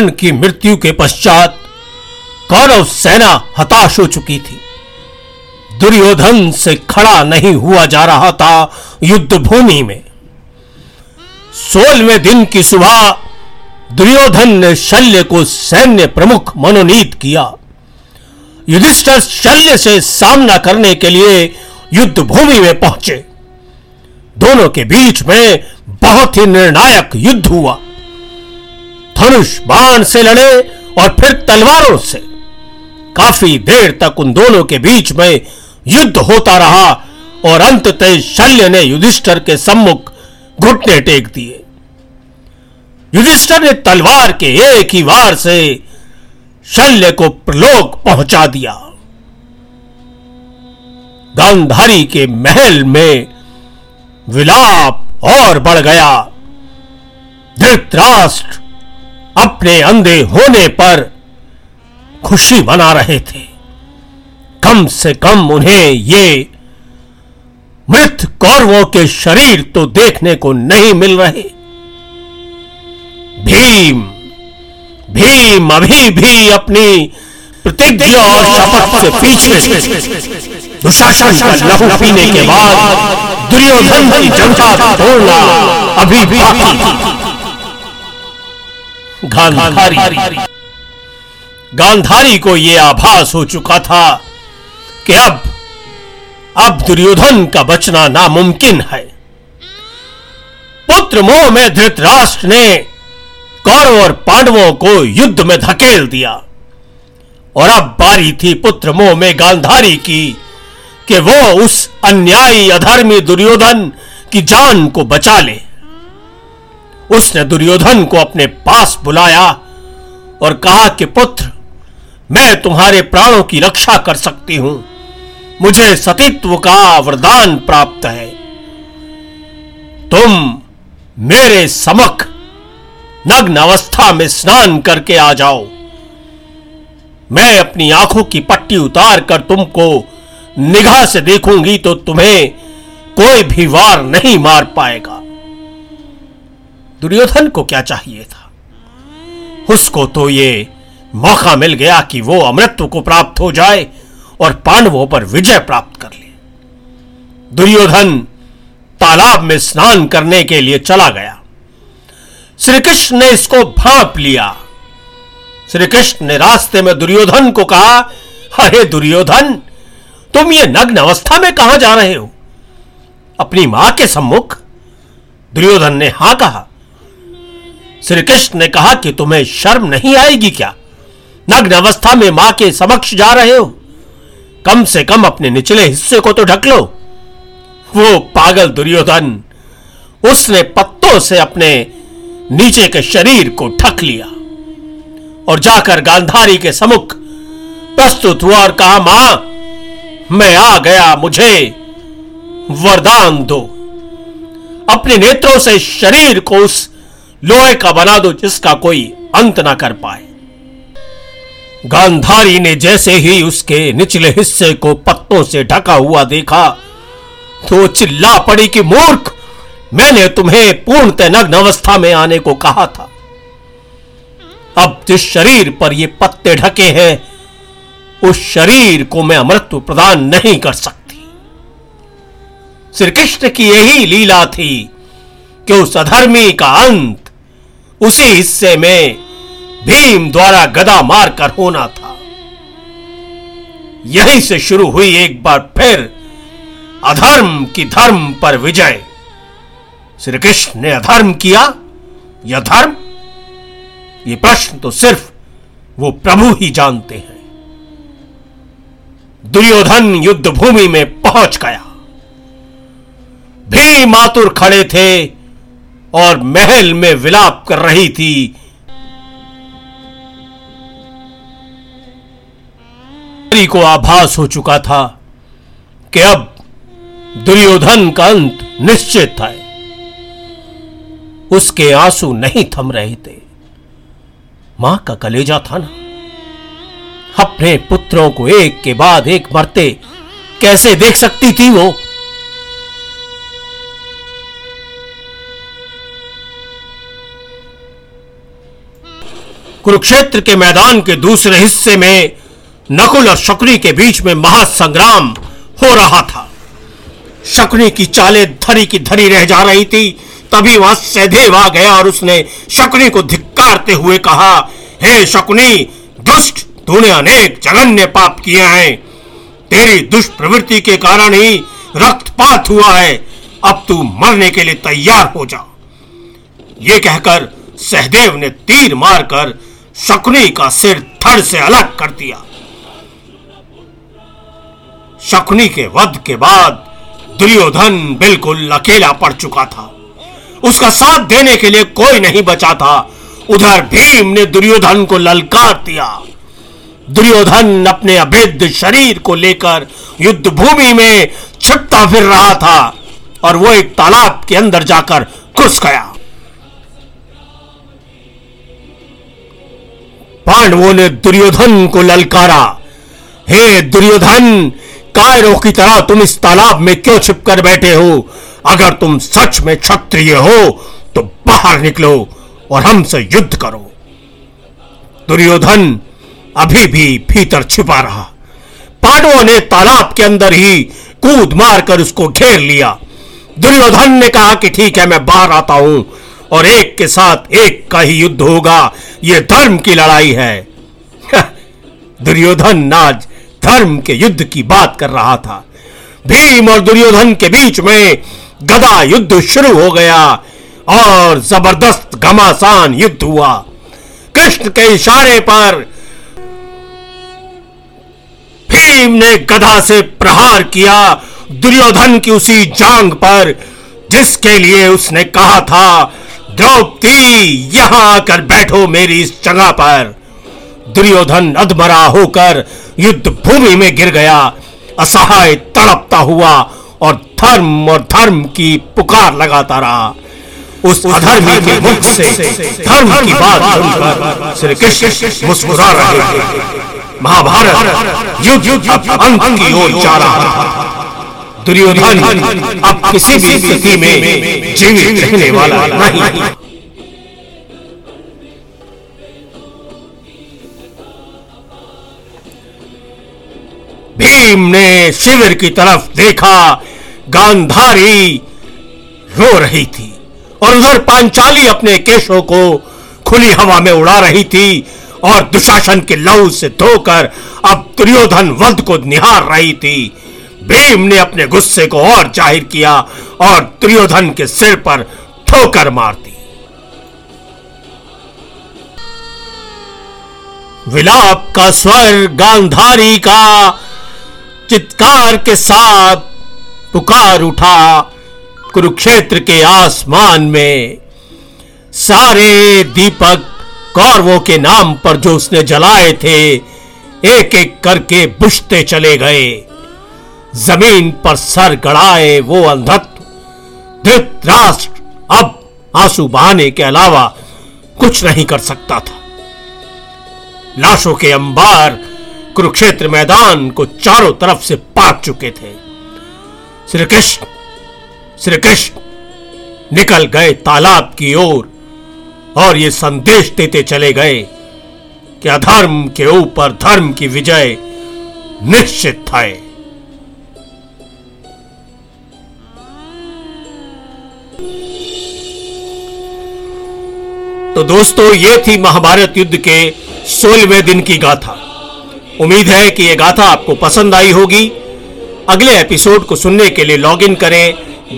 कर्ण की मृत्यु के पश्चात कौरव सेना हताश हो चुकी थी। दुर्योधन से खड़ा नहीं हुआ जा रहा था युद्ध भूमि में। सोलहवें दिन की सुबह दुर्योधन ने शल्य को सैन्य प्रमुख मनोनीत किया। युधिष्ठर शल्य से सामना करने के लिए युद्ध भूमि में पहुँचे। दोनों के बीच में बहुत ही निर्णायक युद्ध हुआ। धनुष बाण से लड़े और फिर तलवारों से। काफ़ी देर तक उन दोनों के बीच में युद्ध होता रहा और अंततः शल्य ने युधिष्ठर के सम्मुख घुटने टेक दिए। युधिष्ठर ने तलवार के एक ही वार से शल्य को प्रलोक पहुँचा दिया। गांधारी के महल में विलाप और बढ़ गया। धृतराष्ट्र अपने अंधे होने पर खुशी मना रहे थे। कम से कम उन्हें ये मृत कौरवों के शरीर तो देखने को नहीं मिल रहे। भीम भीम अभी भी अपनी प्रतिज्ञा और शपथ से पीछे दुशासन का लहू पीने के बाद दुर्योधन की जनता तोड़ना अभी भी गांधारी। गांधारी को यह आभास हो चुका था कि अब अब दुर्योधन का बचना नामुमकिन है। पुत्र मोह में धृतराष्ट्र ने कौरव और पांडवों को युद्ध में धकेल दिया। और अब बारी थी पुत्र मोह में गांधारी की कि वो उस अन्यायी अधर्मी दुर्योधन की जान को बचा ले। उसने दुर्योधन को अपने पास बुलाया और कहा कि पुत्र, मैं तुम्हारे प्राणों की रक्षा कर सकती हूँ। मुझे सतीत्व का वरदान प्राप्त है। तुम मेरे समख नग्न अवस्था में स्नान करके आ जाओ। मैं अपनी आँखों की पट्टी उतार कर तुमको निगाह से देखूँगी तो तुम्हें कोई भी वार नहीं मार पाएगा। दुर्योधन को क्या चाहिए था? उसको तो ये मौका मिल गया कि वो अमृत्व को प्राप्त हो जाए और पांडवों पर विजय प्राप्त कर ले। दुर्योधन तालाब में स्नान करने के लिए चला गया। श्री कृष्ण ने इसको भाप लिया। श्री कृष्ण ने रास्ते में दुर्योधन को कहा, अरे दुर्योधन, तुम ये नग्न अवस्था में कहा जा रहे हो? अपनी माँ के सम्मुख? दुर्योधन ने हाँ कहा श्री कृष्ण ने कहा कि तुम्हें शर्म नहीं आएगी क्या? नग्न अवस्था में माँ के समक्ष जा रहे हो। कम से कम अपने निचले हिस्से को तो ढक लो। वो पागल दुर्योधन, उसने पत्तों से अपने नीचे के शरीर को ढक लिया और जाकर गांधारी के समुख प्रस्तुत हुआ और कहा, माँ, मैं आ गया, मुझे वरदान दो। अपने नेत्रों से शरीर को उस लोहे का बना दो जिसका कोई अंत ना कर पाए। गांधारी ने जैसे ही उसके निचले हिस्से को पत्तों से ढका हुआ देखा तो चिल्ला पड़ी कि, मूर्ख, मैंने तुम्हें पूर्णतः नग्न अवस्था में आने को कहा था। अब जिस शरीर पर ये पत्ते ढके हैं, उस शरीर को मैं अमृत्व प्रदान नहीं कर सकती। श्री कृष्ण की यही लीला थी कि उस अधर्मी का अंत उसी हिस्से में भीम द्वारा गदा मारकर होना था। यहीं से शुरू हुई एक बार फिर अधर्म की धर्म पर विजय। श्री कृष्ण ने अधर्म किया? या धर्म? ये प्रश्न तो सिर्फ़ वो प्रभु ही जानते हैं। दुर्योधन युद्ध भूमि में पहुँच गया। भी मातुर खड़े थे और महल में विलाप कर रही थी। को आभास हो चुका था कि अब दुर्योधन का अंत निश्चित था उसके आँसू नहीं थम रहे थे। माँ का कलेजा था ना। अपने पुत्रों को एक के बाद एक मरते कैसे देख सकती थी वो? कुरुक्षेत्र के मैदान के दूसरे हिस्से में नकुल और शकुनी के बीच में महासंग्राम हो रहा था। शकुनी की चालें धरी की धरी रह जा रही थी। तभी वहाँ सहदेव आ गया और उसने शकुनी को धिक्कारते हुए कहा हे hey, शकुनी दुष्ट तूने अनेक जघन्य पाप किए हैं। तेरी दुष्प्रवृत्ति के कारण ही रक्तपात हुआ है। अब तू मरने के लिए तैयार हो जा। ये कहकर सहदेव ने तीर मारकर शकुनी का सिर धड़ से अलग कर दिया। शकुनी के वध के बाद दुर्योधन बिल्कुल अकेला पड़ चुका था। उसका साथ देने के लिए कोई नहीं बचा था। उधर भीम ने दुर्योधन को ललकार दिया। दुर्योधन अपने अभेद्य शरीर को लेकर युद्ध भूमि में छिपता फिर रहा था और वो एक तालाब के अंदर जाकर घुस गया। पांडवों ने दुर्योधन को ललकारा। हे दुर्योधन, कायरों की तरह तुम इस तालाब में क्यों छिपकर बैठे हो? अगर तुम सच में क्षत्रिय हो तो बाहर निकलो और हमसे युद्ध करो। दुर्योधन अभी भी भीतर छिपा रहा। पांडवों ने तालाब के अंदर ही कूद मारकर उसको घेर लिया। दुर्योधन ने कहा कि ठीक है, मैं बाहर आता हूँ। और एक के साथ एक का ही युद्ध होगा। यह धर्म की लड़ाई है। दुर्योधन आज धर्म के युद्ध की बात कर रहा था। भीम और दुर्योधन के बीच में गदा युद्ध शुरू हो गया और ज़बरदस्त घमासान युद्ध हुआ। कृष्ण के इशारे पर भीम ने गदा से प्रहार किया दुर्योधन की उसी जांग पर, जिसके लिए उसने कहा था द्रौपदी यहाँ आकर बैठो मेरी इस जगह पर। दुर्योधन अधमरा होकर युद्ध भूमि में गिर गया। असहाय तड़पता हुआ और धर्म और धर्म की पुकार लगाता रहा। उस अधर्मी के मुख से धर्म की बात सुनकर श्री कृष्ण मुस्कुरा रहे। थे महाभारत युद्ध युद्ध अंत की ओर जा रहा था। दुर्योधन अब किसी भी स्थिति में जीवित रहने वाला नहीं। भीम ने शिविर की तरफ़ देखा गांधारी रो रही थी और उधर पांचाली अपने केशों को खुली हवा में उड़ा रही थी और दुशासन के लहू से धोकर अब दुर्योधन वध को निहार रही थी। भीम ने अपने गुस्से को और ज़ाहिर किया और दुर्योधन के सिर पर ठोकर मार दी। विलाप का स्वर गांधारी का चित्कार के साथ पुकार उठा। कुरुक्षेत्र के आसमान में सारे दीपक कौरवों के नाम पर जो उसने जलाए थे एक एक करके बुझते चले गए। ज़मीन पर सर गड़ाए वो अंधत्व धृतराष्ट्र अब आँसू बहाने के अलावा कुछ नहीं कर सकता था। लाशों के अंबार कुरुक्षेत्र मैदान को चारों तरफ़ से पाट चुके थे। श्री कृष्ण श्री कृष्ण निकल गए तालाब की ओर और, और ये संदेश देते चले गए कि अधर्म के ऊपर धर्म की विजय निश्चित है। तो दोस्तों, ये थी महाभारत युद्ध के सोलहवें दिन की गाथा। उम्मीद है कि यह गाथा आपको पसंद आई होगी। अगले एपिसोड को सुनने के लिए लॉग इन करें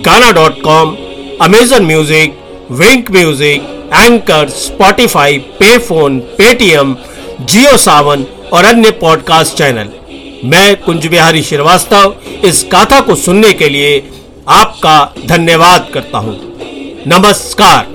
Gaana dot com Amazon music Wink music Anchor Spotify पे फ़ोन पेटीएम जियो सावन और अन्य पॉडकास्ट चैनल मैं कुंज बिहारी श्रीवास्तव, इस गाथा को सुनने के लिए आपका धन्यवाद करता हूँ। नमस्कार।